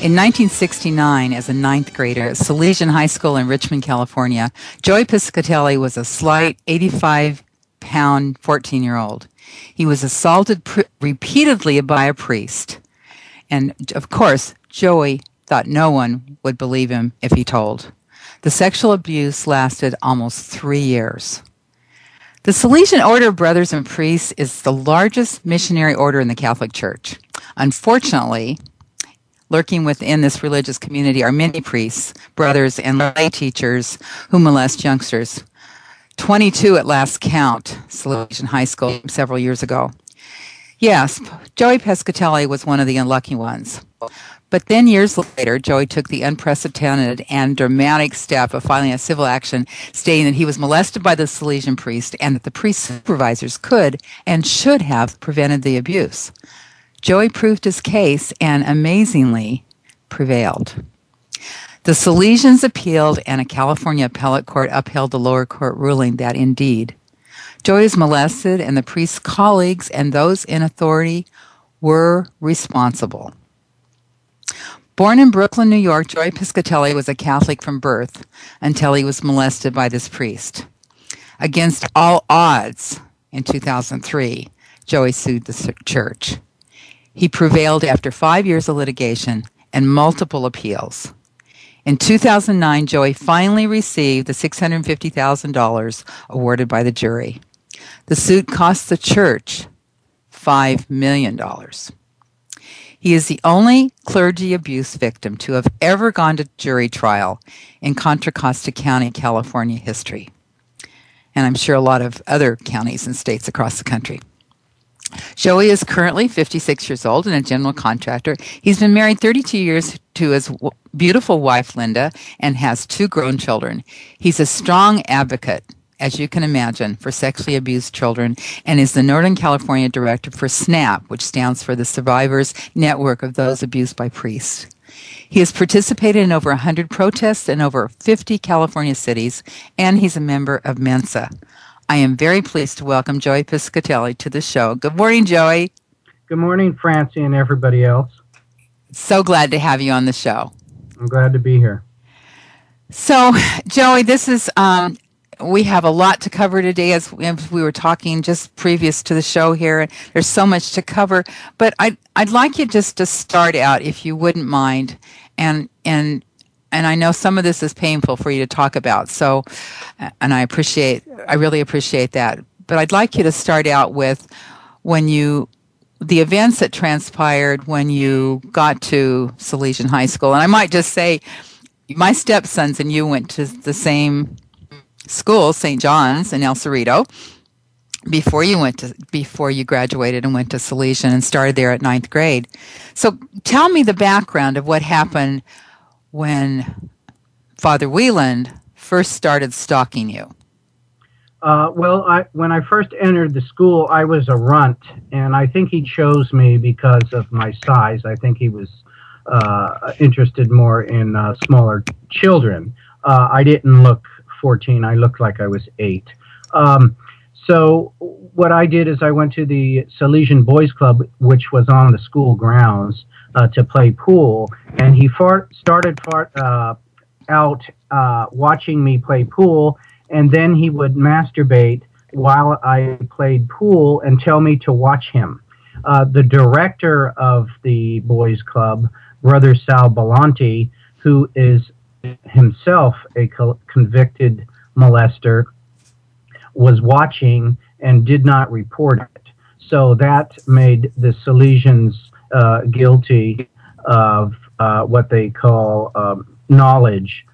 In 1969, as a ninth grader at Salesian High School in Richmond, California, Joey Piscitelli was a slight 85 pound 14 year old. He was assaulted repeatedly by a priest. And of course, Joey thought no one would believe him if he told. The sexual abuse lasted almost three years. The Salesian Order of Brothers and Priests is the largest missionary order in the Catholic Church. Unfortunately, lurking within this religious community are many priests, brothers, and lay teachers who molest youngsters. 22 at last count, Salesian High School several years ago. Yes, Joey Piscitelli was one of the unlucky ones. But then years later, Joey took the unprecedented and dramatic step of filing a civil action stating that he was molested by the Salesian priest and that the priest supervisors could and should have prevented the abuse. Joey proved his case and amazingly prevailed. The Salesians appealed, and a California appellate court upheld the lower court ruling that indeed Joey was molested, and the priest's colleagues and those in authority were responsible. Born in Brooklyn, New York, Joey Piscitelli was a Catholic from birth until he was molested by this priest. Against all odds, in 2003, Joey sued the church. He prevailed after five years of litigation and multiple appeals. In 2009, Joey finally received the $650,000 awarded by the jury. The suit cost the church $5 million. He is the only clergy abuse victim to have ever gone to jury trial in Contra Costa County, California history. And I'm sure a lot of other counties and states across the country. Joey is currently 56 years old and a general contractor. He's been married 32 years to his beautiful wife, Linda, and has two grown children. He's a strong advocate, as you can imagine, for sexually abused children and is the Northern California director for SNAP, which stands for the Survivors Network of Those Abused by Priests. He has participated in over 100 protests in over 50 California cities, and he's a member of Mensa. I am very pleased to welcome Joey Piscitelli to the show. Good morning, Joey. Good morning, Francie, and everybody else. So glad to have you on the show. I'm glad to be here. So, Joey, this is um, we have a lot to cover today, as, we were talking just previous to the show here. and There's so much to cover, but I'd I'd like you just to start out, if you wouldn't mind, and and and I know some of this is painful for you to talk about. So, and I appreciate, I really appreciate that. But I'd like you to start out with when you, the events that transpired when you got to Salesian High School. And I might just say, my stepsons and you went to the same school, St. John's in El Cerrito, before you went to before you graduated and went to Salesian and started there at ninth grade. So tell me the background of what happened when Father Whelan first started stalking you? Uh, well, I, when I first entered the school, I was a runt, and I think he chose me because of my size. I think he was uh, interested more in uh, smaller children. Uh, I didn't look 14, I looked like I was eight. Um, so, what I did is I went to the Salesian Boys Club, which was on the school grounds, uh, to play pool, and he far- started far- uh, out uh, watching me play pool, and then he would masturbate while I played pool and tell me to watch him. Uh, the director of the boys' club, Brother Sal Belanti, who is himself a co- convicted molester, was watching and did not report it. So that made the Salesians uh, guilty of uh, what they call um, knowledge.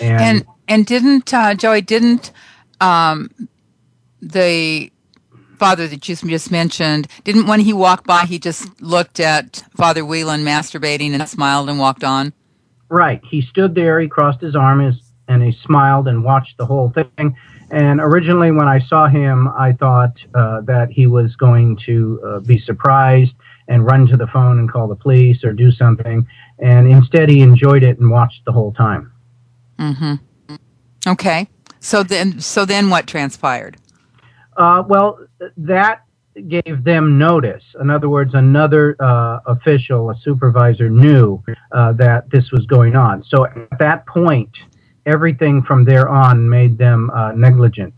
And, and, and didn't uh, Joey didn't um, the father that you just mentioned didn't when he walked by he just looked at Father Whelan masturbating and smiled and walked on. Right. He stood there. He crossed his arms, and he smiled and watched the whole thing. And originally, when I saw him, I thought uh, that he was going to uh, be surprised and run to the phone and call the police or do something. And instead, he enjoyed it and watched the whole time. Mm-hmm. Okay. So then, so then, what transpired? Uh, well, that gave them notice. In other words, another uh, official, a supervisor, knew uh, that this was going on. So at that point, everything from there on made them uh, negligent.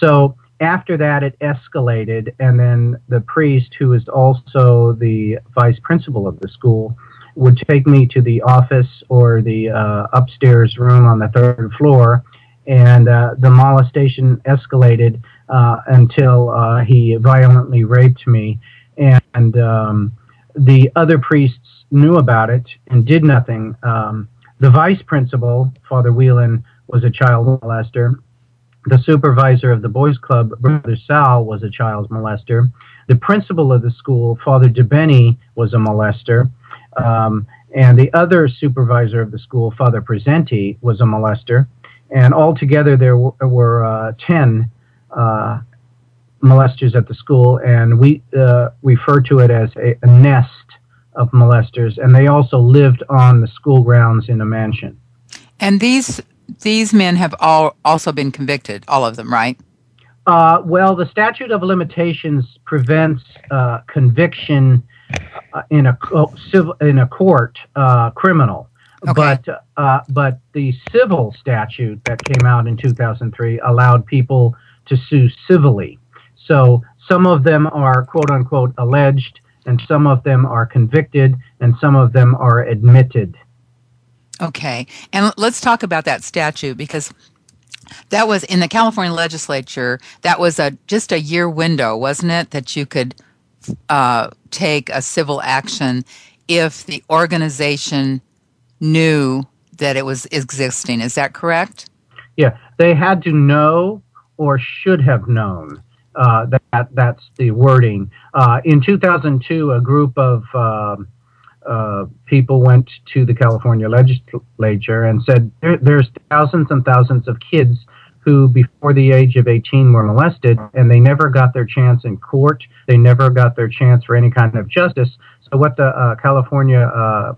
So after that, it escalated, and then the priest, who is also the vice principal of the school, would take me to the office or the uh, upstairs room on the third floor, and uh, the molestation escalated uh, until uh, he violently raped me. And um, the other priests knew about it and did nothing. Um, the vice principal, Father Whelan, was a child molester. The supervisor of the boys' club, Brother Sal, was a child molester. The principal of the school, Father DeBenny, was a molester. Um, and the other supervisor of the school, Father Presenti, was a molester. And altogether, there were, uh, 10 uh, molesters at the school, and we uh, refer to it as a, a, nest of molesters. And they also lived on the school grounds in a mansion. And these these men have all also been convicted, all of them, right? Uh, well, the statute of limitations prevents uh, conviction uh, in a civil in a court uh, criminal. Okay. But uh, but the civil statute that came out in 2003 allowed people to sue civilly. So some of them are quote unquote alleged, and some of them are convicted, and some of them are admitted. Okay. And let's talk about that statute because that was in the California legislature, that was a just a year window, wasn't it, that you could uh, take a civil action if the organization knew that it was existing. Is that correct? Yeah, they had to know or should have known. Uh, that that's the wording. Uh, in 2002, a group of uh, people went to the California legislature and said there, there's thousands and thousands of kids who, before the age of 18, were molested, and they never got their chance in court. They never got their chance for any kind of justice. So what the uh, California uh,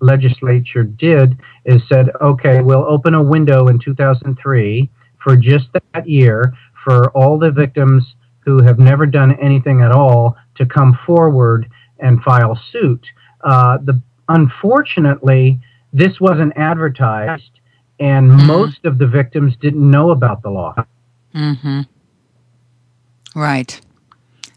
legislature did is said, okay, we'll open a window in 2003 for just that year for all the victims who have never done anything at all to come forward and file suit. Uh, the unfortunately, this wasn't advertised, and mm-hmm. most of the victims didn't know about the law. Mm-hmm. Right.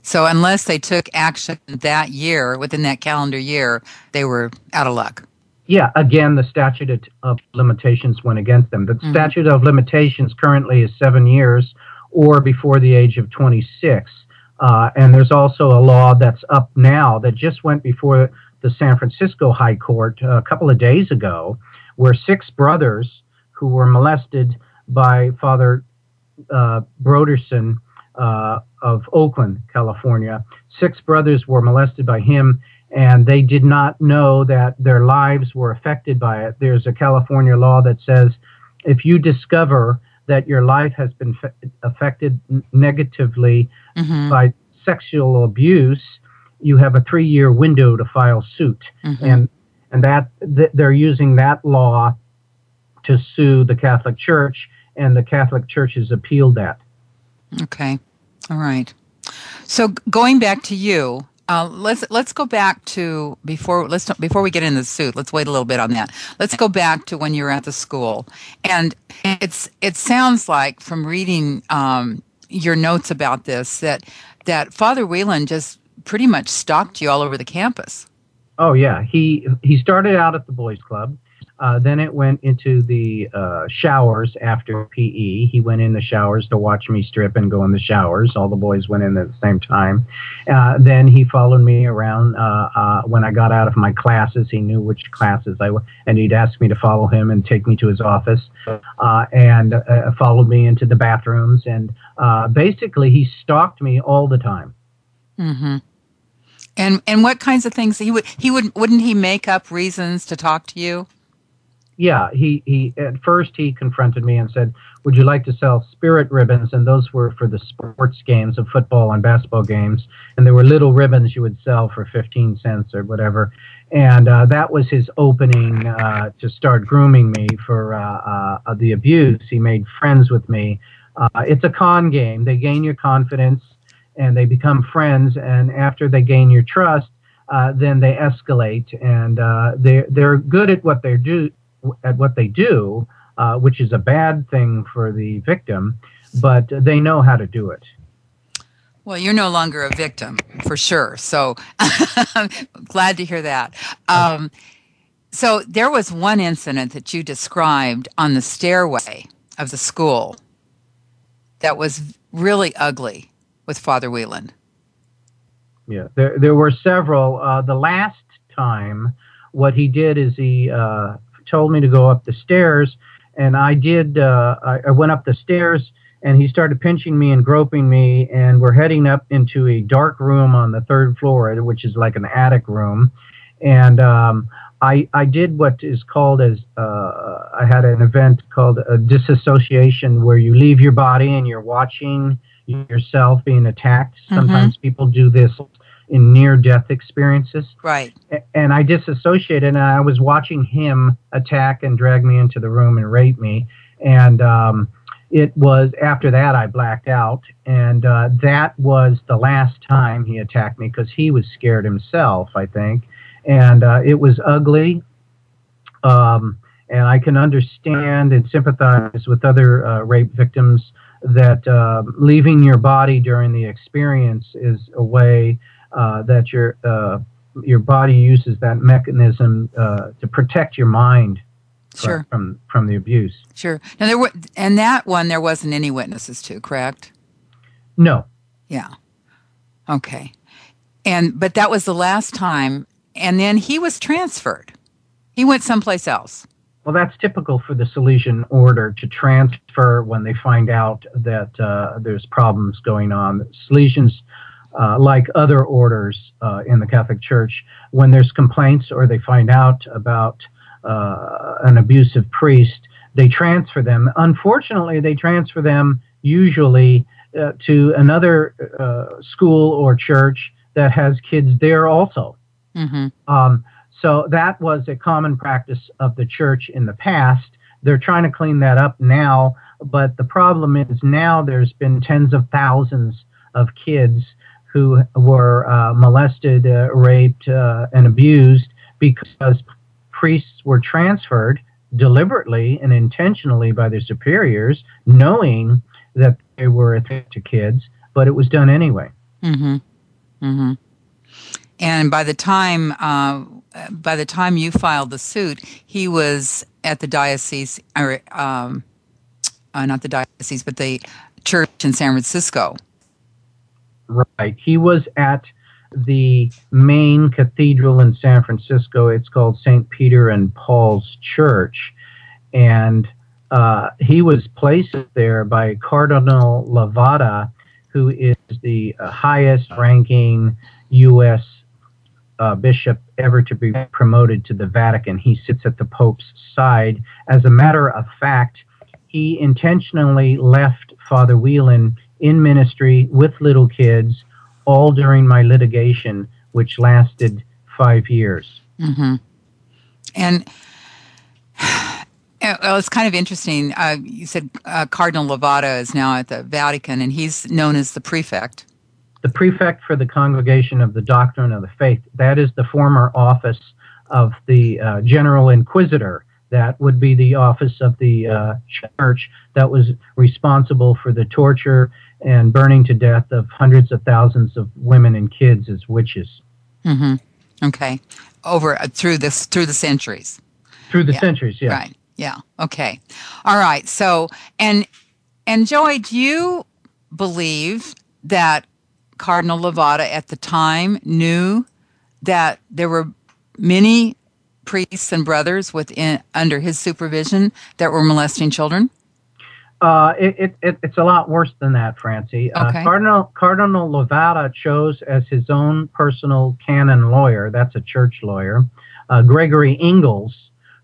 So unless they took action that year, within that calendar year, they were out of luck. Yeah, again, the statute of limitations went against them. The mm-hmm. statute of limitations currently is seven years or before the age of 26. Uh, and there's also a law that's up now that just went before the San Francisco High Court a couple of days ago, where six brothers who were molested by Father uh, Broderson uh, of Oakland, California, six brothers were molested by him and they did not know that their lives were affected by it. There's a California law that says if you discover that your life has been fe- affected negatively mm-hmm. by sexual abuse, you have a three-year window to file suit, mm-hmm. and and that th- they're using that law to sue the Catholic Church, and the Catholic Church has appealed that. Okay, all right. So going back to you, uh, let's let's go back to before let's before we get in the suit. Let's wait a little bit on that. Let's go back to when you were at the school, and it's it sounds like from reading um, your notes about this that that Father Whelan just pretty much stalked you all over the campus. Oh yeah, he he started out at the boys' club. Uh, then it went into the uh, showers after PE. He went in the showers to watch me strip and go in the showers. All the boys went in at the same time. Uh, then he followed me around uh, uh, when I got out of my classes. He knew which classes I went, and he'd ask me to follow him and take me to his office, uh, and followed me into the bathrooms. And basically, he stalked me all the time. Mm-hmm. And and what kinds of things he would he would wouldn't he make up reasons to talk to you? yeah, he, he at first he confronted me and said, "Would you like to sell spirit ribbons?" And those were for the sports games of football and basketball games, and there were little ribbons you would sell for fifteen cents or whatever. And uh, that was his opening uh, to start grooming me for uh, uh the abuse. He made friends with me. Uh, it's a con game. They gain your confidence and they become friends. And after they gain your trust, uh, then they escalate, and they're they're good at what they do at what they do, uh, which is a bad thing for the victim, but they know how to do it. Well, you're no longer a victim for sure. So glad to hear that. Um, so there was one incident that you described on the stairway of the school that was really ugly with Father Whelan. Yeah, there there were several. Uh, the last time, what he did is he uh, told me to go up the stairs, and I did. Uh, I, I went up the stairs, and he started pinching me and groping me, and we're heading up into a dark room on the third floor, which is like an attic room, and um, I I did what is called as uh, I had an event called a disassociation, where you leave your body and you're watching yourself being attacked. Mm-hmm. Sometimes mm-hmm. people do this in near death experiences. Right. And I disassociated and I was watching him attack and drag me into the room and rape me. And um, it was after that I blacked out. And uh, that was the last time he attacked me because he was scared himself, I think. And uh, it was ugly. Um, and I can understand and sympathize with other uh, rape victims that uh, leaving your body during the experience is a way uh, that your uh, your body uses that mechanism uh, to protect your mind sure. from from the abuse. Sure. Now there were, and that one there wasn't any witnesses to, correct? No. Yeah. Okay. And but that was the last time, and then he was transferred. He went someplace else. Well, that's typical for the Salesian order to transfer when they find out that uh, there's problems going on. Salesians uh, like other orders uh, in the Catholic Church, when there's complaints or they find out about uh, an abusive priest, they transfer them. Unfortunately, they transfer them usually uh, to another uh, school or church that has kids there also. Mm-hmm. Um, so that was a common practice of the church in the past. They're trying to clean that up now, but the problem is now there's been tens of thousands of kids who were uh, molested, uh, raped, uh, and abused because priests were transferred deliberately and intentionally by their superiors, knowing that they were a threat to kids, but it was done anyway. Mm-hmm. Mm-hmm. And by the time uh, by the time you filed the suit, he was at the diocese, or um, uh, not the diocese, but the church in San Francisco. Right. He was at the main cathedral in San Francisco. It's called St. Peter and Paul's Church. And uh, he was placed there by Cardinal Levada, who is the uh, highest ranking U.S. Uh, bishop ever to be promoted to the Vatican. He sits at the Pope's side. As a matter of fact, he intentionally left Father Whelan in ministry with little kids, all during my litigation, which lasted five years. Mm-hmm. And well, it's kind of interesting. Uh, you said uh, Cardinal Levada is now at the Vatican, and he's known as the prefect. The prefect for the Congregation of the Doctrine of the Faith. That is the former office of the uh, General Inquisitor that would be the office of the uh, church that was responsible for the torture and burning to death of hundreds of thousands of women and kids as witches. Mm-hmm. Okay, over uh, through this through the centuries. Through the yeah. centuries, yeah. Right. Yeah. Okay. All right. So and and Joy, do you believe that Cardinal Levada at the time knew that there were many priests and brothers within under his supervision that were molesting children? Uh, it, it, it's a lot worse than that, Francie. Uh, okay. Uh, Cardinal Cardinal Levada chose as his own personal canon lawyer. That's a church lawyer, uh, Gregory Ingels,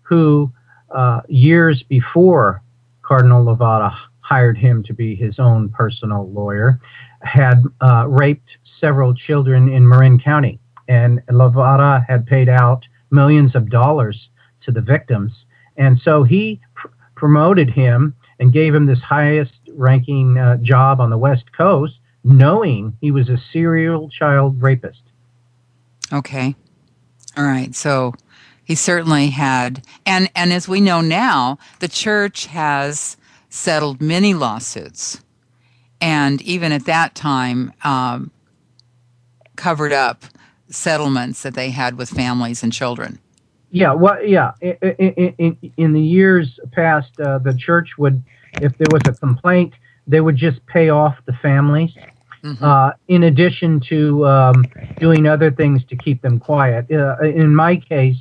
who uh, years before Cardinal Levada hired him to be his own personal lawyer, had uh, raped several children in Marin County. And Levada had paid out millions of dollars to the victims. And so he pr- promoted him and gave him this highest ranking uh, job on the West Coast, knowing he was a serial child rapist. Okay. All right. So he certainly had and and as we know now, the church has settled many lawsuits. And even at that time, um, covered up settlements that they had with families and children. Yeah, well, yeah. In, in, in the years past, uh, the church would, if there was a complaint, they would just pay off the families. Mm-hmm. Uh, in addition to um, doing other things to keep them quiet. Uh, in my case,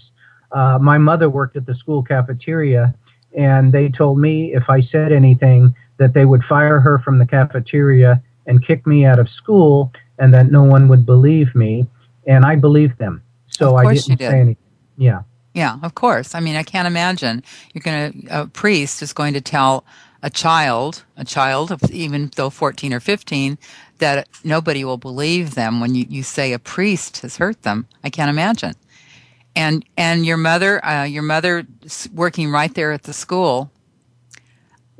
uh, my mother worked at the school cafeteria, and they told me if I said anything, that they would fire her from the cafeteria and kick me out of school, and that no one would believe me. And I believed them, so I didn't did. say anything. Yeah. Yeah, of course. I mean, I can't imagine you're going to a priest is going to tell a child, a child, even though 14 or 15, that nobody will believe them when you, you say a priest has hurt them. I can't imagine. And and your mother, uh, your mother working right there at the school.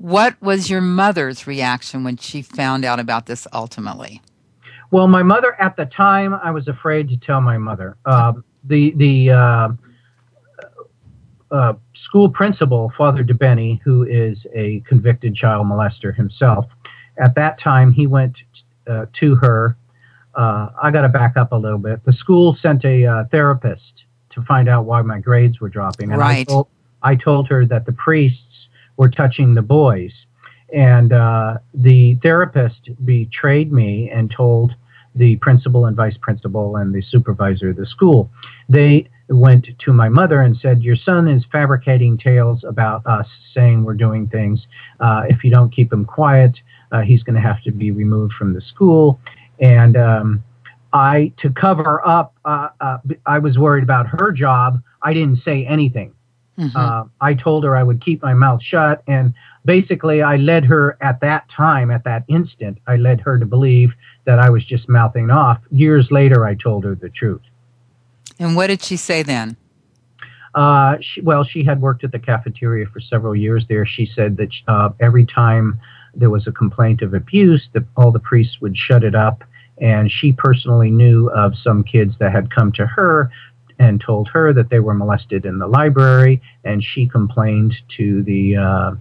What was your mother's reaction when she found out about this ultimately? Well, my mother at the time, I was afraid to tell my mother. Uh, the the uh, uh, school principal, Father DeBenny, who is a convicted child molester himself, at that time he went uh, to her. Uh, I got to back up a little bit. The school sent a uh, therapist to find out why my grades were dropping, and right. I, told, I told her that the priests were touching the boys, and uh, the therapist betrayed me and told the principal and vice principal and the supervisor of the school. They went to my mother and said, Your son is fabricating tales about us, saying we're doing things. Uh, if you don't keep him quiet, uh, he's going to have to be removed from the school. And um, I, to cover up, uh, uh, I was worried about her job. I didn't say anything. Mm-hmm. Uh, I told her I would keep my mouth shut. And basically, I led her at that time, at that instant, I led her to believe that I was just mouthing off. Years later, I told her the truth. And what did she say then? Uh, she, well, she had worked at the cafeteria for several years there. She said that uh, every time there was a complaint of abuse, that all the priests would shut it up. And she personally knew of some kids that had come to her and told her that they were molested in the library, and she complained to the uh,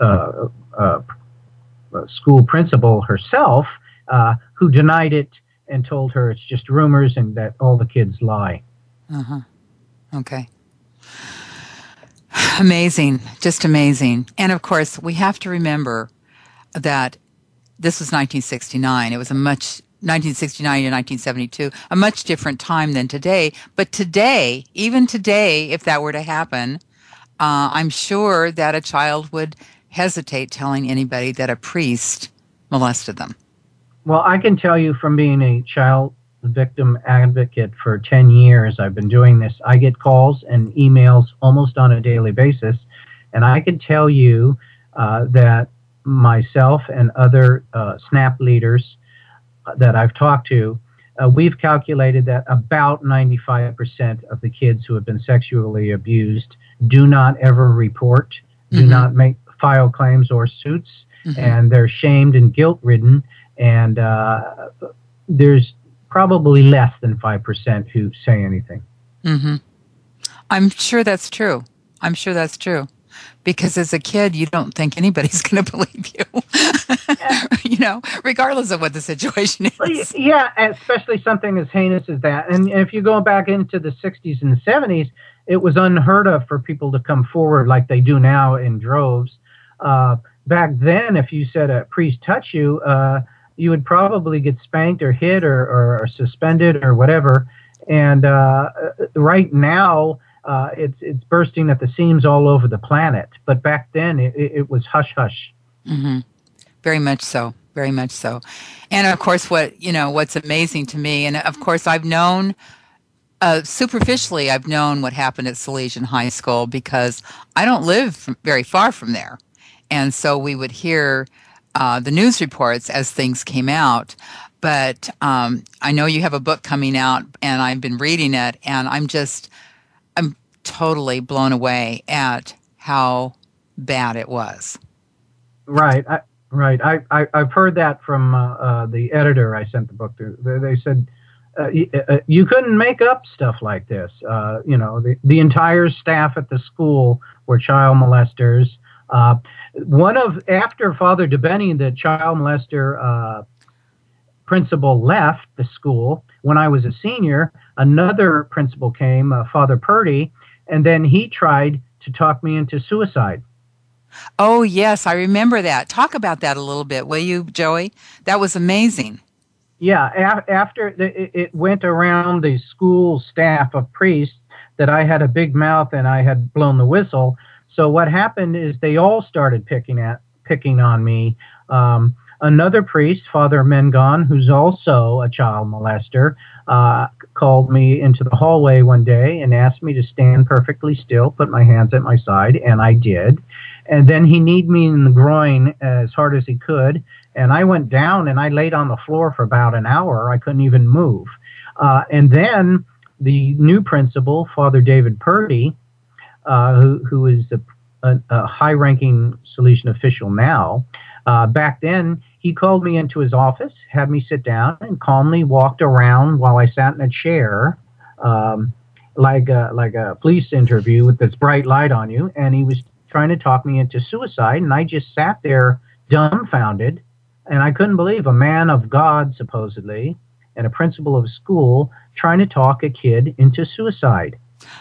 uh, uh, school principal herself, uh, who denied it and told her it's just rumors and that all the kids lie. Uh huh. Okay. Amazing. Just amazing. And of course, we have to remember that this was 1969. It was a much 1969 to 1972, a much different time than today. But today, even today, if that were to happen, uh, I'm sure that a child would hesitate telling anybody that a priest molested them. Well, I can tell you from being a child victim advocate for 10 years, I've been doing this. I get calls and emails almost on a daily basis. And I can tell you uh, that myself and other uh, SNAP leaders that I've talked to, uh, we've calculated that about 95% of the kids who have been sexually abused do not ever report, do mm-hmm. not make file claims or suits, mm-hmm. and they're shamed and guilt ridden and uh, there's probably less than 5% who say anything. Mm-hmm. I'm sure that's true. I'm sure that's true. Because as a kid, you don't think anybody's going to believe you, you know, regardless of what the situation is. Yeah, especially something as heinous as that. And if you go back into the 60s and the 70s, it was unheard of for people to come forward like they do now in droves. Uh, back then, if you said a priest touch you, uh, you would probably get spanked or hit or, or, or suspended or whatever. And uh, right now, uh, it's it's bursting at the seams all over the planet. But back then, it, it was hush hush. Mm-hmm. Very much so. Very much so. And of course, what you know, what's amazing to me, and of course, I've known uh, superficially, I've known what happened at Salesian High School because I don't live very far from there. And so we would hear uh, the news reports as things came out. But um, I know you have a book coming out, and I've been reading it, and I'm just, I'm totally blown away at how bad it was. Right, I, right. I, I have heard that from uh, uh, the editor I sent the book to. They, they said uh, you, uh, you, couldn't make up stuff like this. Uh, you know, the the entire staff at the school were child molesters. Uh, one of after Father DeBenny, the child molester principal, left the school. When I was a senior, another principal came, Father Purdy, and then he tried to talk me into suicide. Oh, yes, I remember that. Talk about that a little bit, will you, Joey? That was amazing. Yeah, af- after the, it went around the school staff of priests that I had a big mouth and I had blown the whistle. So what happened is they all started picking at picking on me. Um, another priest, Father Mengon, who's also a child molester, uh, called me into the hallway one day and asked me to stand perfectly still, put my hands at my side, and I did. And then he kneed me in the groin as hard as he could. And I went down and I laid on the floor for about an hour. I couldn't even move. Uh, and then the new principal, Father David Purdy, uh, who, who is a, a, a high ranking Salesian official now, uh, back then he called me into his office, had me sit down, and calmly walked around while I sat in a chair. Um, like a, like a police interview with this bright light on you, and he was trying to talk me into suicide. And I just sat there dumbfounded. And I couldn't believe a man of God, supposedly, and a principal of a school trying to talk a kid into suicide.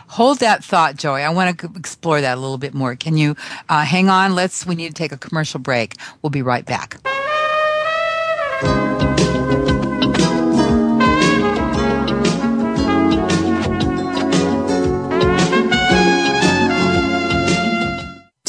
Hold that thought, Joey. I want to explore that a little bit more. Can you uh, hang on? Let's. We need to take a commercial break. We'll be right back.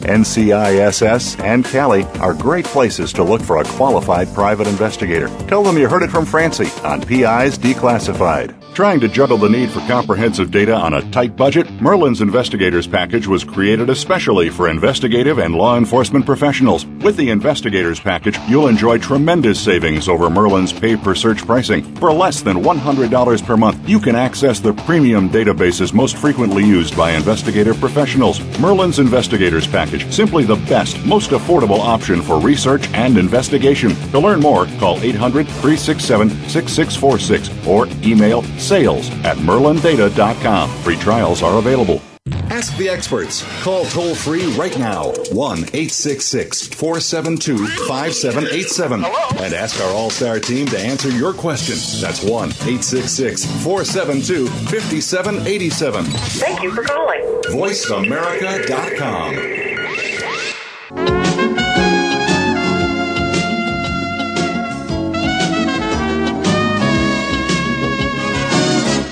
NCISS and Cali are great places to look for a qualified private investigator. Tell them you heard it from Francie on PI's Declassified. Trying to juggle the need for comprehensive data on a tight budget, Merlin's Investigators Package was created especially for investigative and law enforcement professionals. With the Investigators Package, you'll enjoy tremendous savings over Merlin's pay per search pricing. For less than $100 per month, you can access the premium databases most frequently used by investigative professionals. Merlin's Investigators Package, simply the best, most affordable option for research and investigation. To learn more, call 800 367 6646 or email sales at merlindata.com. Free trials are available. Ask the experts. Call toll free right now 1 866 472 5787 and ask our All Star team to answer your question. That's 1 866 472 5787. Thank you for calling. VoiceAmerica.com.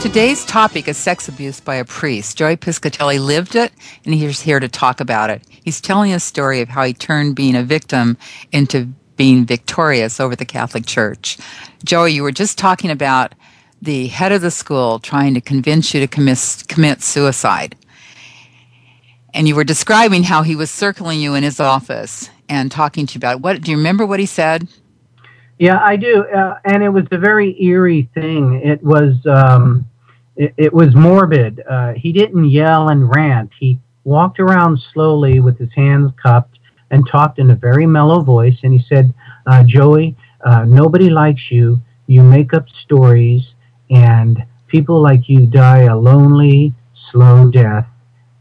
Today's topic is sex abuse by a priest. Joey Piscitelli lived it, and he's here to talk about it. He's telling a story of how he turned being a victim into being victorious over the Catholic Church. Joey, you were just talking about the head of the school trying to convince you to commit, commit suicide. And you were describing how he was circling you in his office and talking to you about it. What do you remember what he said? Yeah, I do, uh, and it was a very eerie thing. It was um, it, it, was morbid. Uh, he didn't yell and rant. He walked around slowly with his hands cupped and talked in a very mellow voice. And he said, uh, "Joey, uh, nobody likes you. You make up stories, and people like you die a lonely, slow death."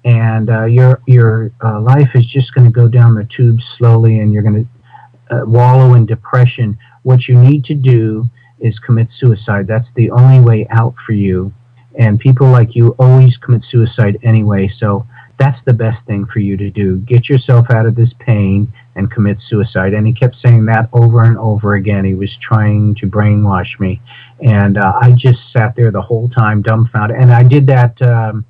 And uh, your your uh, life is just going to go down the tube slowly, and you're going to wallow in depression what you need to do is commit suicide. That's the only way out for you. And people like you always commit suicide anyway. So that's the best thing for you to do. Get yourself out of this pain and commit suicide. And he kept saying that over and over again. He was trying to brainwash me. And uh, I just sat there the whole time dumbfounded. And I did that. Um,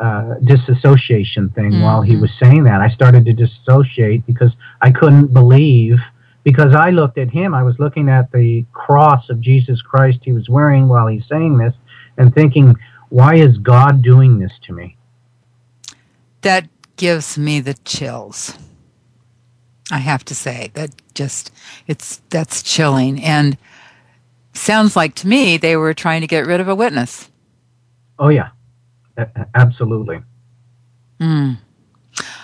uh, disassociation thing mm-hmm. while he was saying that. I started to dissociate because I couldn't believe because I looked at him, I was looking at the cross of Jesus Christ he was wearing while he's saying this and thinking, why is God doing this to me? That gives me the chills. I have to say that just it's that's chilling and sounds like to me they were trying to get rid of a witness. Oh yeah. absolutely. Mm.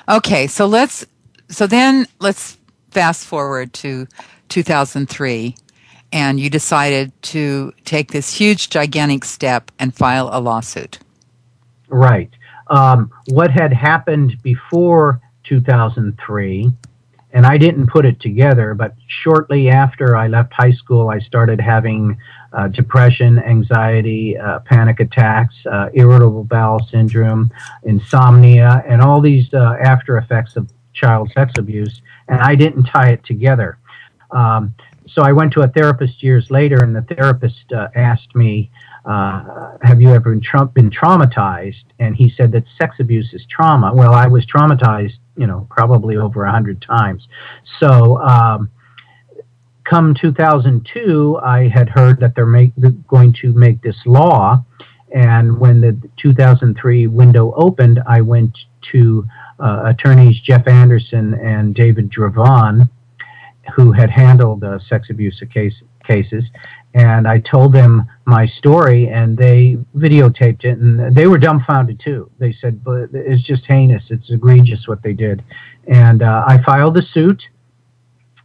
Okay, so let's so then let's fast forward to 2003 and you decided to take this huge, gigantic step and file a lawsuit. Right. Um, what had happened before 2003, and I didn't put it together, but shortly after I left high school, I started having uh, depression, anxiety, uh, panic attacks, uh, irritable bowel syndrome, insomnia, and all these uh, after effects of child sex abuse and I didn't tie it together. Um, so I went to a therapist years later, and the therapist uh, asked me, uh, "Have you ever been, tra- been, traumatized?" And he said that sex abuse is trauma. Well, I was traumatized, you know, probably over a hundred times. So. Um, come 2002, I had heard that they're, make, going to make this law, and when the 2003 window opened, I went to attorneys Jeff Anderson and David Drivon, who had handled uh, sex abuse case, cases, and I told them my story, and they videotaped it, and they were dumbfounded too. They said, "But it's just heinous. It's egregious what they did," and uh, I filed the suit,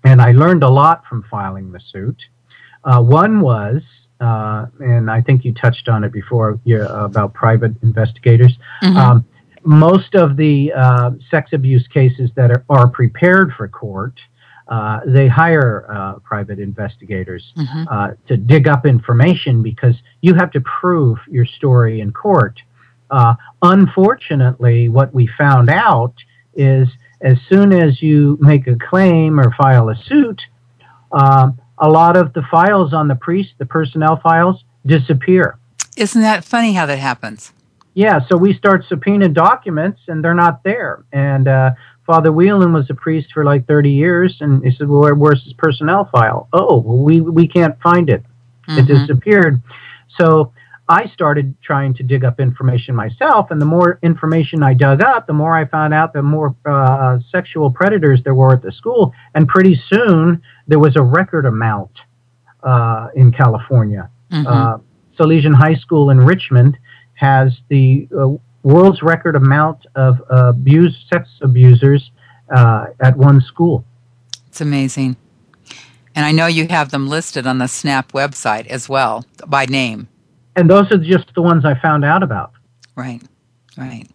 and I learned a lot from filing the suit. Uh, one was uh, and I think you touched on it before yeah, about private investigators. Mm-hmm. Um, most of the uh, sex abuse cases that are, are prepared for court, uh, they hire uh, private investigators mm-hmm. Uh, to dig up information because you have to prove your story in court. Uh, unfortunately, what we found out is as soon as you make a claim or file a suit, uh, a lot of the files on the priest, the personnel files, disappear. Isn't that funny how that happens? Yeah, so we start subpoenaing documents and they're not there. And uh, Father Whelan was a priest for like 30 years, and he said, well, where's his personnel file? Oh, well, we, we can't find it. Mm-hmm. It disappeared. So I started trying to dig up information myself, and the more information I dug up, the more I found out the more uh, sexual predators there were at the school. And pretty soon, there was a record amount uh, in California. Mm-hmm. Uh, Salesian High School in Richmond has the uh, world's record amount of uh, abuse, sex abusers uh, at one school. It's amazing. And I know you have them listed on the SNAP website as well by name. And those are just the ones I found out about. Right, right.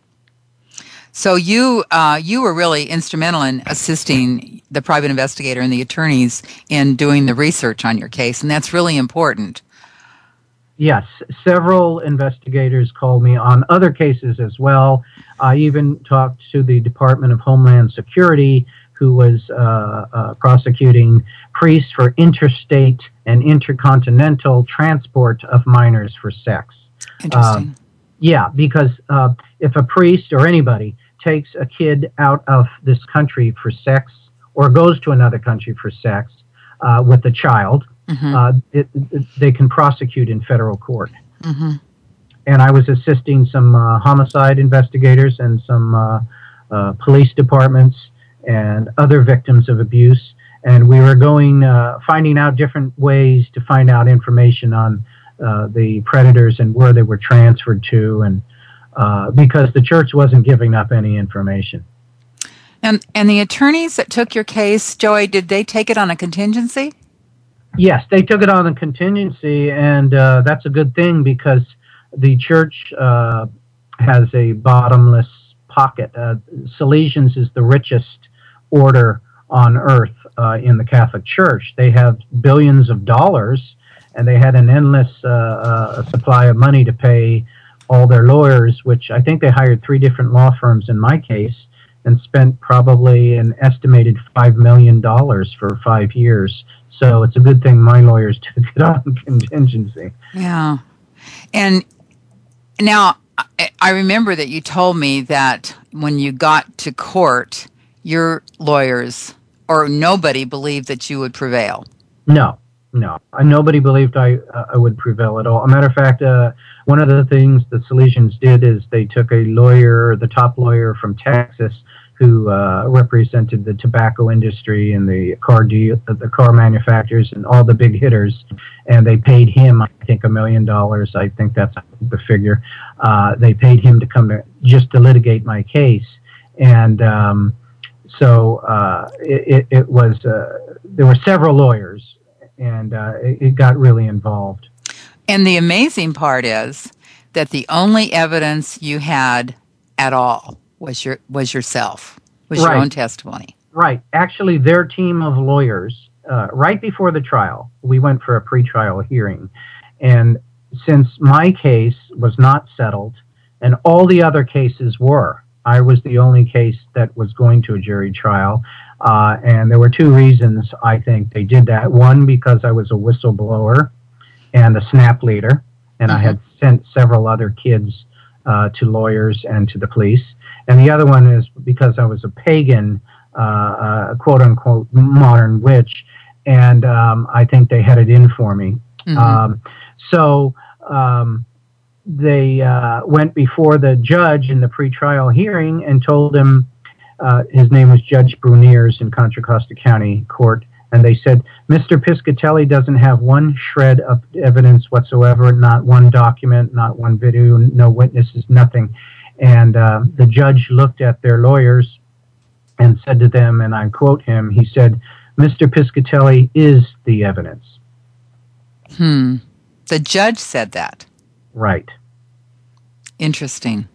So you uh, you were really instrumental in assisting the private investigator and the attorneys in doing the research on your case, and that's really important. Yes, several investigators called me on other cases as well. I even talked to the Department of Homeland Security, who was uh, uh, prosecuting priests for interstate and intercontinental transport of minors for sex. Interesting. Uh, yeah, because uh, if a priest or anybody takes a kid out of this country for sex or goes to another country for sex uh, with a child, mm-hmm. uh, it, it, they can prosecute in federal court. Mm-hmm. And I was assisting some uh, homicide investigators and some uh, uh, police departments and other victims of abuse. And we were going, uh, finding out different ways to find out information on the predators and where they were transferred to, and because the church wasn't giving up any information. And and the attorneys that took your case, Joey, did they take it on a contingency? Yes, they took it on a contingency, and uh, that's a good thing because the church uh, has a bottomless pocket. Uh, Salesians is the richest order on earth uh, in the Catholic Church. They have billions of dollars, and they had an endless uh, uh, supply of money to pay all their lawyers, which I think they hired three different law firms in my case and spent probably an estimated $5 million for five years so it's a good thing my lawyers took it on contingency. Yeah. And now I remember that you told me that when you got to court, your lawyers or nobody believed that you would prevail. No, no. Nobody believed I, uh, I would prevail at all. A matter of fact, uh, one of the things the Salesians did is they took a lawyer, the top lawyer from Texas, who uh, represented the tobacco industry and the car deal, the car manufacturers and all the big hitters, and they paid him, I think, a million dollars. I think that's the figure. Uh, they paid him to come to just to litigate my case, and um, so uh, it, it, was. Uh, there were several lawyers, and uh, it, it got really involved. And the amazing part is that the only evidence you had at all was your was yourself was right. your own testimony. Right. Actually their team of lawyers uh, right before the trial we went for a pretrial hearing. And since my case was not settled and all the other cases were i was the only case that was going to a jury trial. Uh, and there were two reasons i think they did that. One because i was a whistleblower and a SNAP leader and mm-hmm. i had sent several other kids uh, to lawyers and to the police and the other one is because I was a pagan, uh, uh, quote unquote, modern witch, and um, I think they had it in for me. Mm-hmm. Um, so um, they uh, went before the judge in the pretrial hearing and told him uh, his name was Judge Bruiniers in Contra Costa County Court. And they said, Mr. Piscitelli doesn't have one shred of evidence whatsoever, not one document, not one video, no witnesses, nothing. And uh, the judge looked at their lawyers and said to them, and I quote him, he said, Mr. Piscitelli is the evidence. Hmm. The judge said that. Right. Interesting.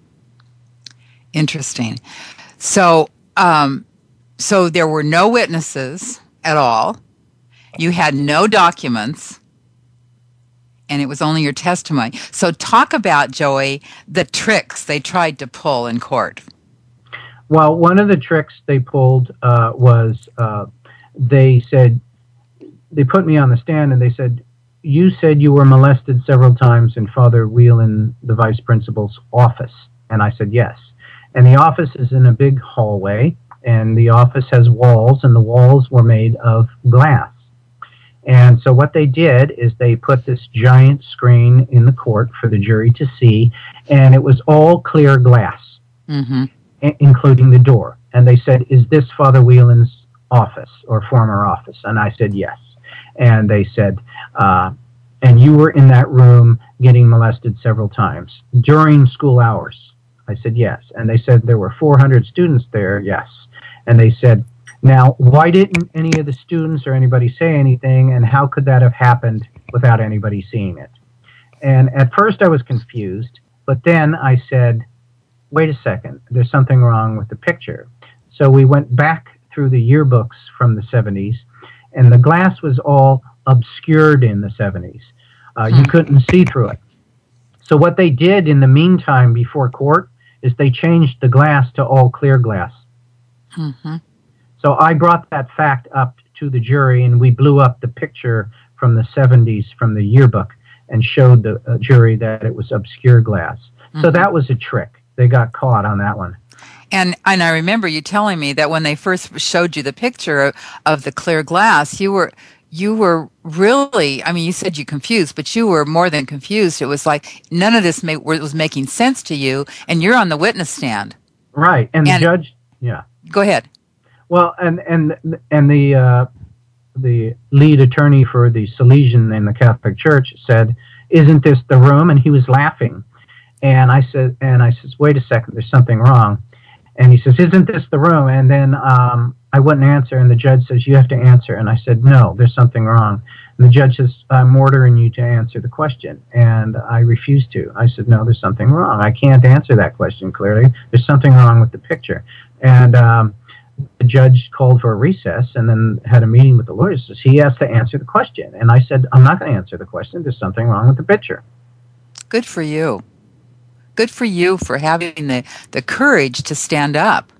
Interesting. So, um, so there were no witnesses at all. You had no documents and it was only your testimony. So, talk about, Joey, the tricks they tried to pull in court. Well, one of the tricks they pulled uh, was uh, they said, they put me on the stand and they said, You said you were molested several times in Father Whelan, the vice principal's office. And I said, Yes. And the office is in a big hallway, and the office has walls, and the walls were made of glass. And so what they did is they put this giant screen in the court for the jury to see, and it was all clear glass, mm-hmm. I- including the door. And they said, "Is this Father Whelan's office or former office?" And I said, "Yes." And they said, uh, "And you were in that room getting molested several times during school hours?" I said, "Yes." And they said there were 400 students there. Yes. And they said, now, why didn't any of the students or anybody say anything, and how could that have happened without anybody seeing it? And at first I was confused, but then I said, wait a second, there's something wrong with the picture. So we went back through the yearbooks from the 70s, and the glass was all obscured in the 70s. Uh, You couldn't see through it. So what they did in the meantime before court is they changed the glass to all clear glass. Mm-hmm. So I brought that fact up to the jury, and we blew up the picture from the 70s from the yearbook and showed the uh, jury that it was obscure glass. Mm-hmm. So that was a trick. They got caught on that one. And and I remember you telling me that when they first showed you the picture of, of the clear glass, you were you were really i mean you said you confused but you were more than confused it was like none of this was making sense to you and you're on the witness stand right and, and the judge yeah go ahead well and and and the uh, the lead attorney for the salesian in the catholic church said isn't this the room and he was laughing and i said and i says wait a second there's something wrong and he says isn't this the room and then um, I wouldn't answer, and the judge says, You have to answer. And I said, No, there's something wrong. And the judge says, I'm ordering you to answer the question. And I refused to. I said, No, there's something wrong. I can't answer that question clearly. There's something wrong with the picture. And um, the judge called for a recess and then had a meeting with the lawyers. He has to answer the question. And I said, I'm not going to answer the question. There's something wrong with the picture. Good for you. Good for you for having the, the courage to stand up.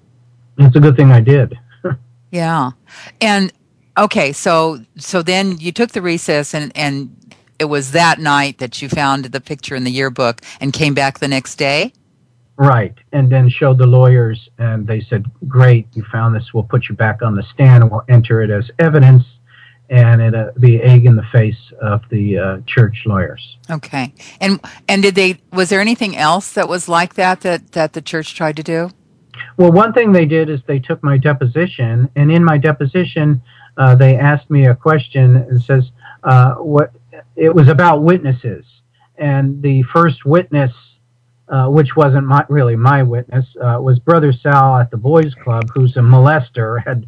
It's a good thing I did. Yeah. And okay, so so then you took the recess and and it was that night that you found the picture in the yearbook and came back the next day? Right. And then showed the lawyers and they said, "Great, you found this. We'll put you back on the stand and we'll enter it as evidence." and it'll be egg in the face of the uh, church lawyers. Okay, and and did they? Was there anything else that was like that that that the church tried to do? Well, one thing they did is they took my deposition, and in my deposition, uh, they asked me a question. and says, uh, "What?" It was about witnesses, and the first witness, uh, which wasn't my, really my witness, uh, was Brother Sal at the Boys Club, who's a molester. Had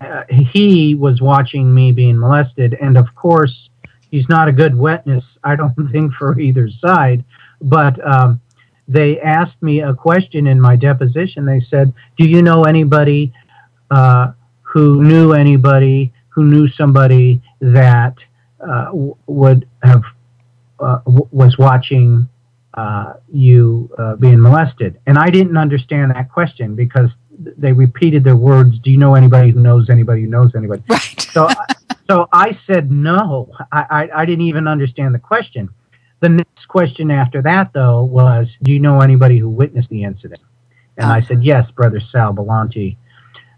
uh, he was watching me being molested, and of course, he's not a good witness. I don't think for either side, but. Um, they asked me a question in my deposition. They said, "Do you know anybody uh, who knew anybody who knew somebody that uh, would have uh, was watching uh, you uh, being molested?" And I didn't understand that question because they repeated their words. Do you know anybody who knows anybody who knows anybody? Right. so, so I said no. I, I, I didn't even understand the question. The next question after that, though, was, "Do you know anybody who witnessed the incident?" And I said, "Yes, Brother Sal Belmonte."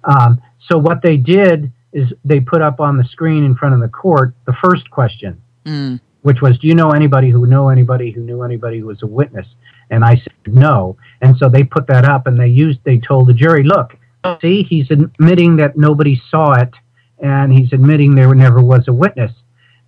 Um, so what they did is they put up on the screen in front of the court the first question, mm. Which was, "Do you know anybody who knew anybody who knew anybody who was a witness?" And I said, "No." And so they put that up, and they used they told the jury, "Look, see, he's admitting that nobody saw it, and he's admitting there never was a witness."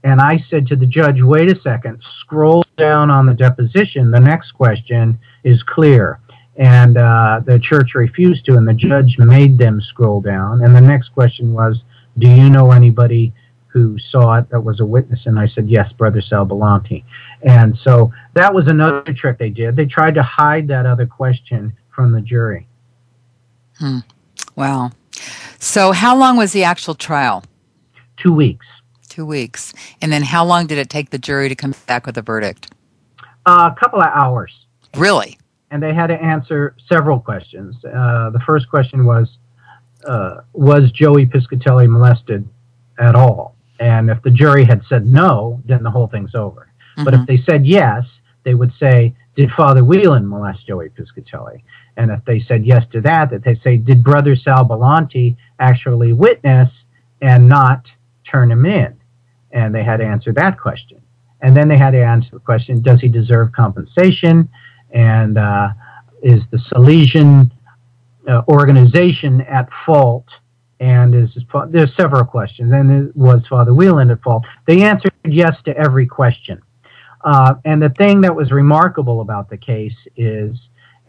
And I said to the judge, wait a second, scroll down on the deposition. The next question is clear. And uh, the church refused to, and the judge made them scroll down. And the next question was, do you know anybody who saw it that was a witness? And I said, yes, Brother Sal Belmonte. And so that was another trick they did. They tried to hide that other question from the jury. Hmm. Wow. So how long was the actual trial? Two weeks. Two weeks. And then how long did it take the jury to come back with a verdict? Uh, a couple of hours. Really? And they had to answer several questions. Uh, the first question was uh, Was Joey Piscitelli molested at all? And if the jury had said no, then the whole thing's over. Mm-hmm. But if mm-hmm. they said yes, they would say, Did Father Whelan molest Joey Piscitelli? And if they said yes to that, that they say, Did Brother Sal Belmonte actually witness and not turn him in? and they had to answer that question. And then they had to answer the question: Does he deserve compensation? And uh, is the Salesian uh, organization at fault? And is there's several questions. And was Father Whelan at fault? They answered yes to every question. Uh, and the thing that was remarkable about the case is,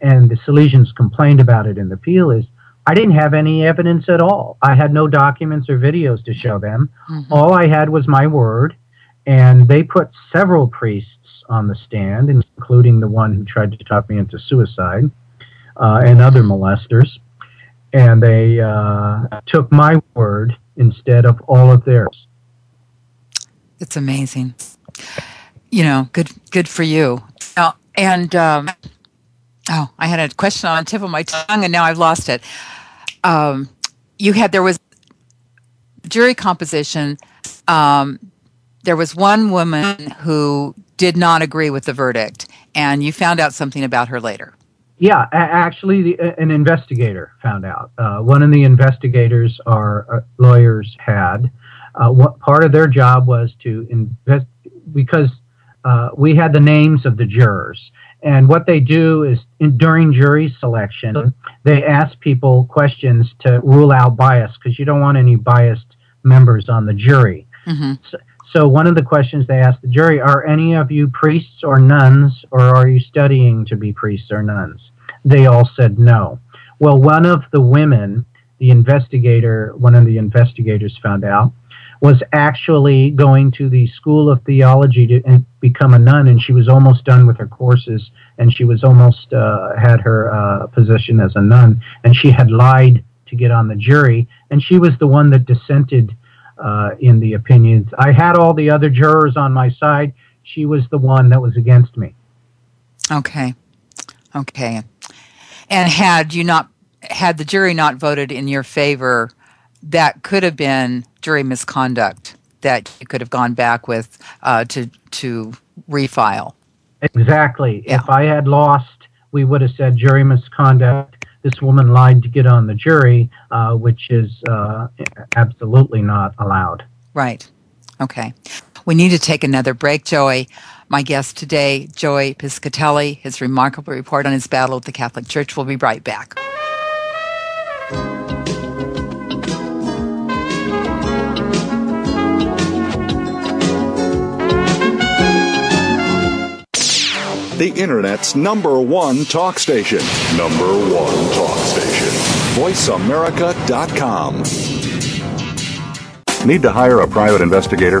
and the Salesians complained about it in the appeal, is I didn't have any evidence at all. I had no documents or videos to show them. Mm-hmm. All I had was my word, and they put several priests on the stand, including the one who tried to talk me into suicide, uh, and other molesters. And they uh, took my word instead of all of theirs. It's amazing. you know, good good for you. And um, oh, I had a question on the tip of my tongue, and now I've lost it. Um, you had there was jury composition. Um, there was one woman who did not agree with the verdict, and you found out something about her later. Yeah, actually, the, an investigator found out. Uh, one of the investigators our uh, lawyers had. Uh, what part of their job was to invest because uh, we had the names of the jurors. And what they do is in, during jury selection, they ask people questions to rule out bias because you don't want any biased members on the jury. Mm-hmm. So, so, one of the questions they asked the jury are any of you priests or nuns, or are you studying to be priests or nuns? They all said no. Well, one of the women, the investigator, one of the investigators found out, was actually going to the School of Theology to become a nun, and she was almost done with her courses, and she was almost uh, had her uh, position as a nun, and she had lied to get on the jury, and she was the one that dissented uh, in the opinions. I had all the other jurors on my side. She was the one that was against me. Okay, okay. And had you not had the jury not voted in your favor, that could have been jury misconduct that you could have gone back with uh, to to refile. Exactly. Yeah. If I had lost, we would have said jury misconduct. This woman lied to get on the jury, uh, which is uh, absolutely not allowed. Right. Okay. We need to take another break, Joey. My guest today, Joey Piscitelli, his remarkable report on his battle with the Catholic Church. We'll be right back. the Internet's number one talk station. Number one talk station. VoiceAmerica.com. Need to hire a private investigator?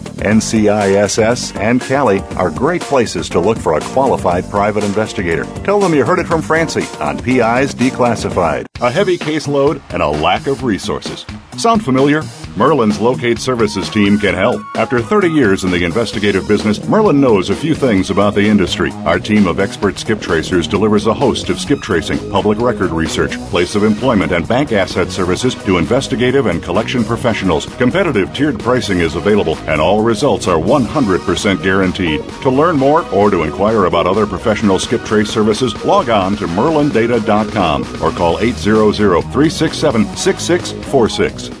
NCISS and CALI are great places to look for a qualified private investigator. Tell them you heard it from Francie on PI's Declassified. A heavy caseload and a lack of resources. Sound familiar? Merlin's Locate Services team can help. After 30 years in the investigative business, Merlin knows a few things about the industry. Our team of expert skip tracers delivers a host of skip tracing, public record research, place of employment, and bank asset services to investigative and collection professionals. Competitive tiered pricing is available, and all results are 100% guaranteed. To learn more or to inquire about other professional skip trace services, log on to merlindata.com or call 800 367 6646.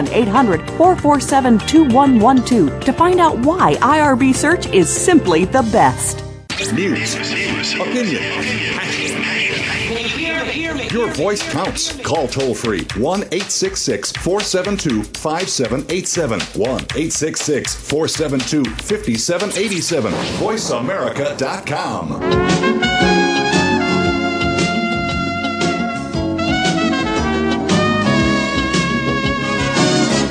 800 447 2112 to find out why IRB Search is simply the best. News, opinion. Your voice counts. Call toll free 1 866 472 5787. 1 866 472 5787. VoiceAmerica.com.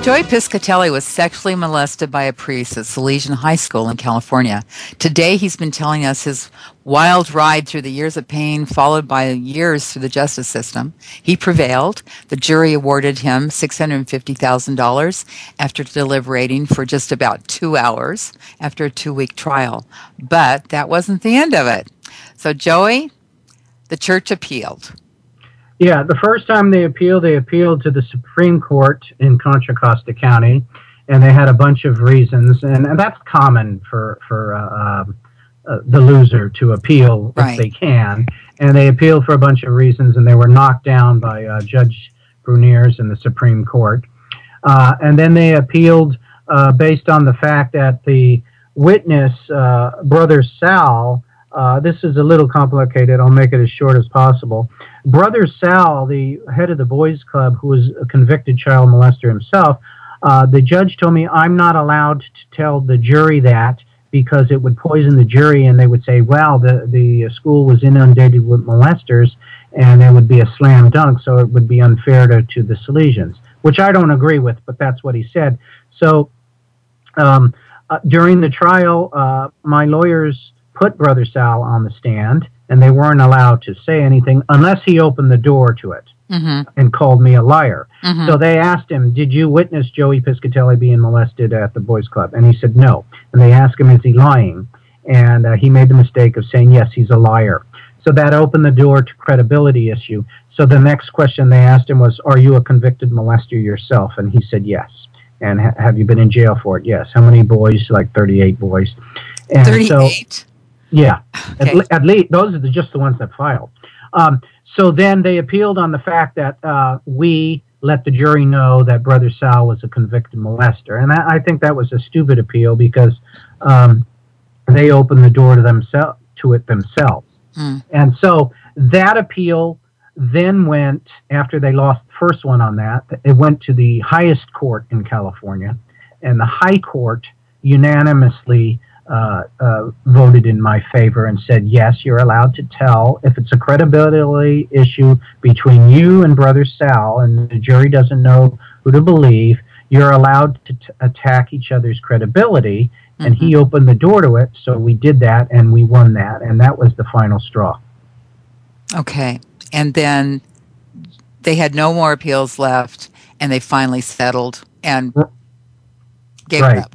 Joey Piscitelli was sexually molested by a priest at Salesian High School in California. Today, he's been telling us his wild ride through the years of pain, followed by years through the justice system. He prevailed. The jury awarded him $650,000 after deliberating for just about two hours after a two week trial. But that wasn't the end of it. So, Joey, the church appealed. Yeah, the first time they appealed, they appealed to the Supreme Court in Contra Costa County, and they had a bunch of reasons, and, and that's common for for uh, um, uh, the loser to appeal Right. if they can, and they appealed for a bunch of reasons, and they were knocked down by uh, Judge Bruiniers in the Supreme Court, uh, and then they appealed uh, based on the fact that the witness, uh, Brother Sal, uh, this is a little complicated. I'll make it as short as possible. Brother Sal, the head of the boys' club, who was a convicted child molester himself, uh, the judge told me I'm not allowed to tell the jury that because it would poison the jury, and they would say, "Well, the the school was inundated with molesters, and it would be a slam dunk, so it would be unfair to, to the Salesians." Which I don't agree with, but that's what he said. So um, uh, during the trial, uh, my lawyers put Brother Sal on the stand, and they weren't allowed to say anything unless he opened the door to it Mm-hmm. and called me a liar. Mhm. So they asked him, "Did you witness Joey Piscitelli being molested at the boys' club?" And he said, "No." And they asked him, "Is he lying?" And uh, he made the mistake of saying, "Yes, he's a liar." So that opened the door to credibility issue. So the next question they asked him was, "Are you a convicted molester yourself?" And he said, "Yes." And ha- have you been in jail for it? Yes. How many boys? Like 38 boys. And so 38. yeah, at, le- at least those are the, just the ones that filed. Um, so then they appealed on the fact that uh, we let the jury know that Brother Sal was a convicted molester, and I, I think that was a stupid appeal because um, they opened the door to themselves to it themselves. Mm. And so that appeal then went after they lost the first one on that. It went to the highest court in California, and the High Court unanimously uh, uh, voted in my favor and said, yes, you're allowed to tell if it's a credibility issue between you and Brother Sal, and the jury doesn't know who to believe. You're allowed to t- attack each other's credibility, and he opened the door to it. So we did that, and we won that, and that was the final straw. Okay. And then they had no more appeals left, and they finally settled and gave right. it up.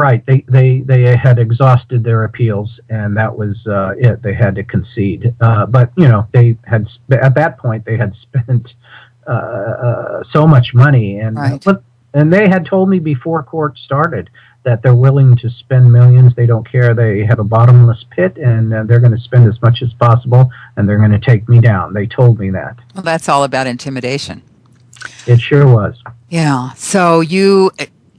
Right. They they they had exhausted their appeals, and that was uh, it. They had to concede. Uh, but you know, they had at that point they had spent uh, uh, so much money, and Right. but and they had told me before court started that they're willing to spend millions. They don't care. They have a bottomless pit, and uh, they're going to spend as much as possible, and they're going to take me down. They told me that. Well, that's all about intimidation. It sure was. Yeah. So you,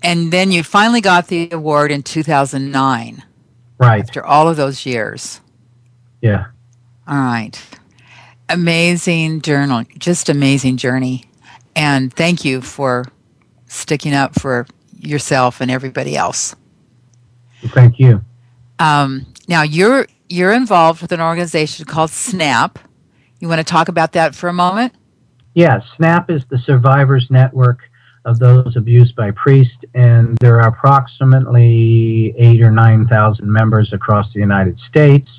and then you finally got the award in 2009 Right. after all of those years. Yeah. All right. Amazing journal, just amazing journey. And thank you for sticking up for yourself and everybody else. Thank you. Um, now you're you're involved with an organization called SNAP. You want to talk about that for a moment? Yes, SNAP is the survivors network of those abused by priests, and there are approximately eight or nine thousand members across the United States.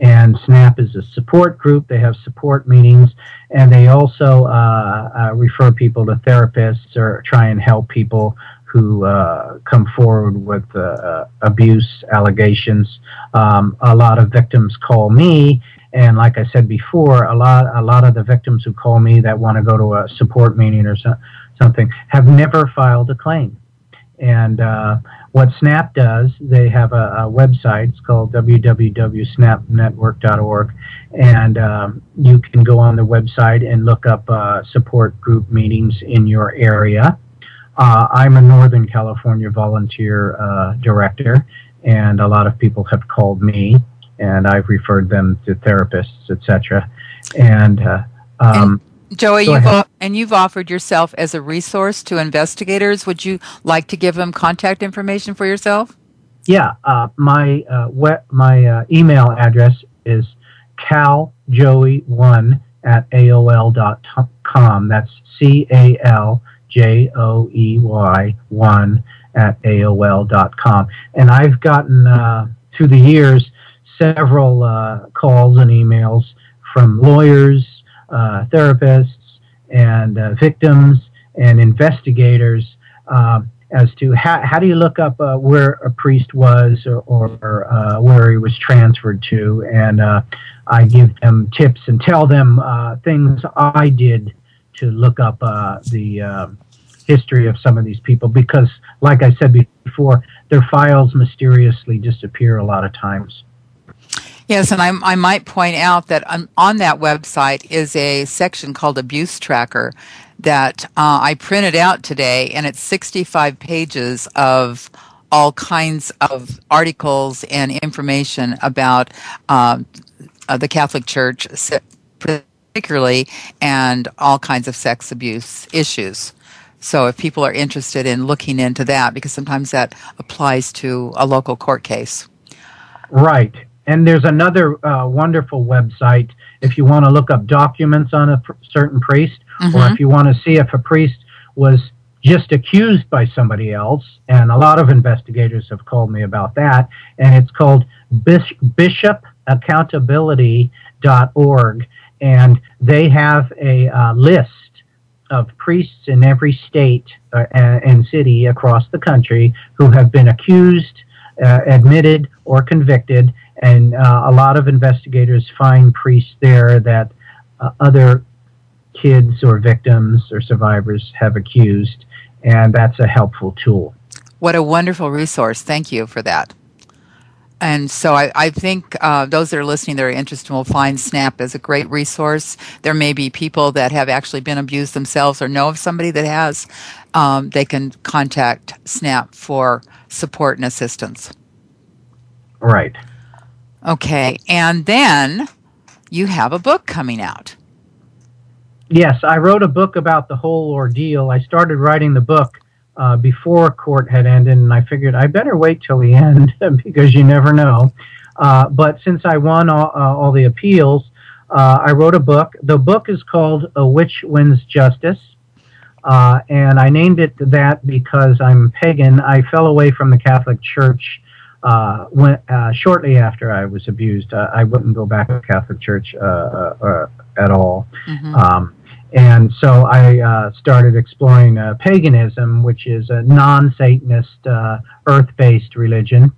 And SNAP is a support group. They have support meetings, and they also uh, uh, refer people to therapists or try and help people who uh, come forward with uh, uh, abuse allegations. Um, a lot of victims call me, and like I said before, a lot a lot of the victims who call me that want to go to a support meeting or so, something have never filed a claim. And uh, what SNAP does, they have a, a website. It's called www.snapnetwork.org, and um, you can go on the website and look up uh, support group meetings in your area. Uh, I'm a Northern California volunteer uh, director, and a lot of people have called me, and I've referred them to therapists, etc. And uh, um, Joey, you've. And you've offered yourself as a resource to investigators. Would you like to give them contact information for yourself? Yeah, uh, my uh, my uh, email address is caljoey1 at aol.com. That's C A L J O E Y 1 at AOL.com. And I've gotten, uh, through the years, several uh, calls and emails from lawyers, therapists, and uh, victims and investigators uh, as to how, how do you look up uh, where a priest was or, or where he was transferred to. And I give them tips and tell them things I did to look up the history of some of these people because, like I said before, their files mysteriously disappear a lot of times. Yes, and I, I might point out that on, on, that website is a section called Abuse Tracker that uh, I printed out today, and it's 65 pages of all kinds of articles and information about uh, uh, the Catholic Church, particularly, and all kinds of sex abuse issues. So if people are interested in looking into that, because sometimes that applies to a local court case. Right. And there's another uh, wonderful website if you want to look up documents on a pr- certain priest, mm-hmm. or if you want to see if a priest was just accused by somebody else. And a lot of investigators have called me about that. And it's called bis- bishopaccountability.org. And they have a uh, list of priests in every state uh, and city across the country who have been accused, uh, admitted, or convicted. And uh, a lot of investigators find priests there that uh, other kids or victims or survivors have accused. And that's a helpful tool. What a wonderful resource. Thank you for that. And so I, I think uh, those that are listening that are interested will find SNAP as a great resource. There may be people that have actually been abused themselves or know of somebody that has. Um, they can contact SNAP for support and assistance. Right. Okay. And then you have a book coming out. Yes, I wrote a book about the whole ordeal. I started writing the book uh, before court had ended, and I figured I better wait till the end because you never know. Uh, but since I won all, uh, all the appeals, uh, I wrote a book. The book is called A Witch Wins Justice. Uh, and I named it that because I'm pagan. I fell away from the Catholic Church when, shortly after I was abused. I wouldn't go back to the Catholic Church at all. Mm-hmm. Um, and so I uh, started exploring uh, paganism, which is a non-Satanist, uh, earth-based religion,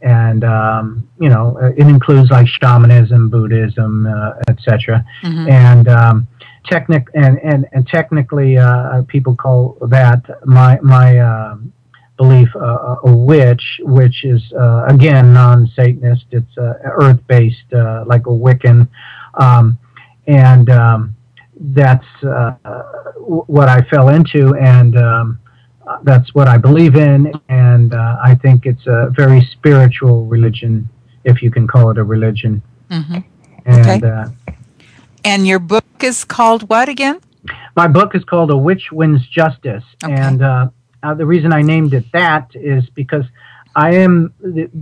and um, you know uh, it includes like shamanism, Buddhism, uh, etc. Mm-hmm. And um, technic and and and technically, uh, people call that my my belief a witch, which is again non-Satanist. It's earth-based, like a Wiccan, um, and um, that's uh, what I fell into, and um, that's what I believe in. And uh, I think it's a very spiritual religion, if you can call it a religion. Mm-hmm. And, okay. Uh, and your book is called what again? My book is called A Witch Wins Justice. Okay. And uh, uh, the reason I named it that is because I am,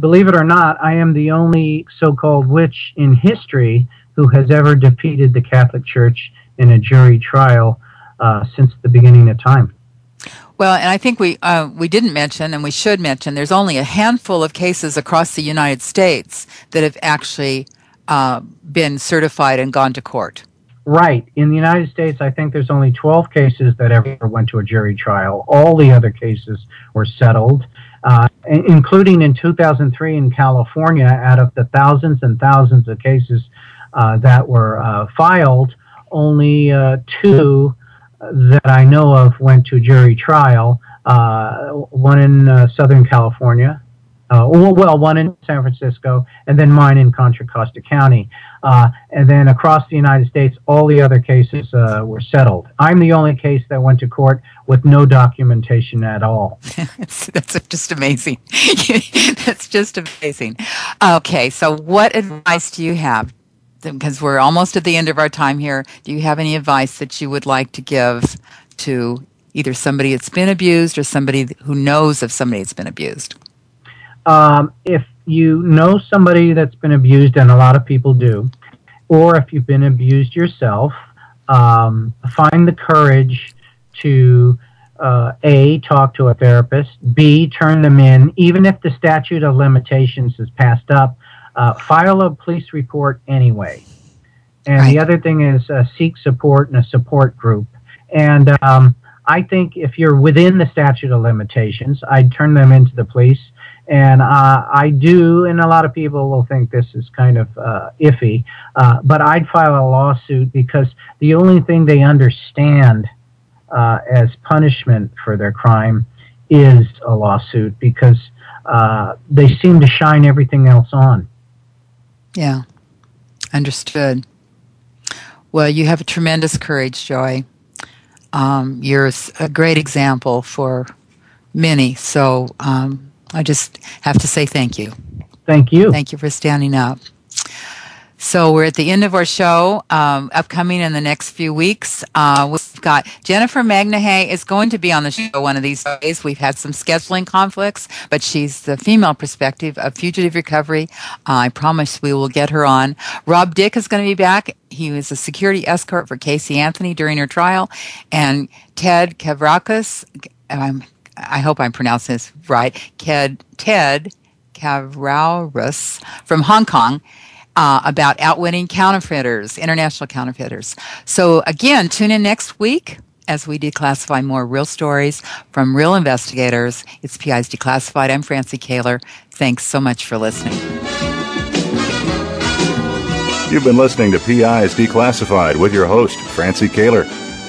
believe it or not, I am the only so called witch in history who has ever defeated the Catholic Church in a jury trial uh, since the beginning of time. Well, and I think we uh, we didn't mention, and we should mention, there's only a handful of cases across the United States that have actually uh, been certified and gone to court. Right. In the United States, I think there's only 12 cases that ever went to a jury trial. All the other cases were settled, uh, including in 2003 in California. Out of the thousands and thousands of cases uh, that were uh, filed, only uh, two that I know of went to jury trial. Uh, one in uh, Southern California, well, one in San Francisco, and then mine in Contra Costa County. Uh, and then across the United States, all the other cases uh, were settled. I'm the only case that went to court with no documentation at all. that's just amazing. that's just amazing. Okay, so what advice do you have because we're almost at the end of our time here, do you have any advice that you would like to give to either somebody that's been abused or somebody who knows of somebody that's been abused? Um, if you know somebody that's been abused, and a lot of people do, or if you've been abused yourself, um, find the courage to uh, A, talk to a therapist, B, turn them in, even if the statute of limitations is passed up, uh, file a police report anyway. And right. the other thing is uh, seek support in a support group. And um, I think if you're within the statute of limitations, I'd turn them into the police. And uh, I do, and a lot of people will think this is kind of uh, iffy, uh, but I'd file a lawsuit because the only thing they understand uh, as punishment for their crime is a lawsuit because uh, they seem to shine everything else on. Yeah, understood. Well, you have a tremendous courage, Joy. Um, you're a great example for many. So um, I just have to say thank you. Thank you. Thank you for standing up. So we're at the end of our show. Um, upcoming in the next few weeks, uh, we've got Jennifer Magnahay is going to be on the show one of these days. We've had some scheduling conflicts, but she's the female perspective of fugitive recovery. Uh, I promise we will get her on. Rob Dick is going to be back. He was a security escort for Casey Anthony during her trial, and Ted Kavrakis. Um, I hope I'm pronouncing this right. Ted Ted Kavraurus from Hong Kong uh, about outwitting counterfeiters, international counterfeiters. So, again, tune in next week as we declassify more real stories from real investigators. It's PI's Declassified. I'm Francie Koehler. Thanks so much for listening. You've been listening to PI's Declassified with your host, Francie Koehler.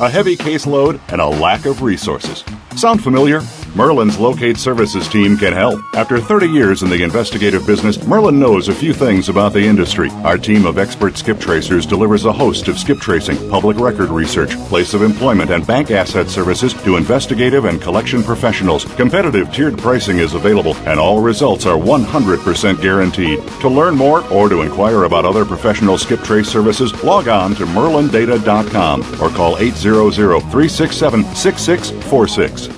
A heavy caseload and a lack of resources. Sound familiar? Merlin's Locate Services team can help. After 30 years in the investigative business, Merlin knows a few things about the industry. Our team of expert skip tracers delivers a host of skip tracing, public record research, place of employment, and bank asset services to investigative and collection professionals. Competitive tiered pricing is available, and all results are 100% guaranteed. To learn more or to inquire about other professional skip trace services, log on to merlindata.com or call 800 367 6646.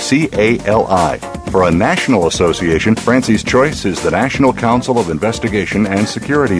CALI. For a national association, Francie's choice is the National Council of Investigation and Security.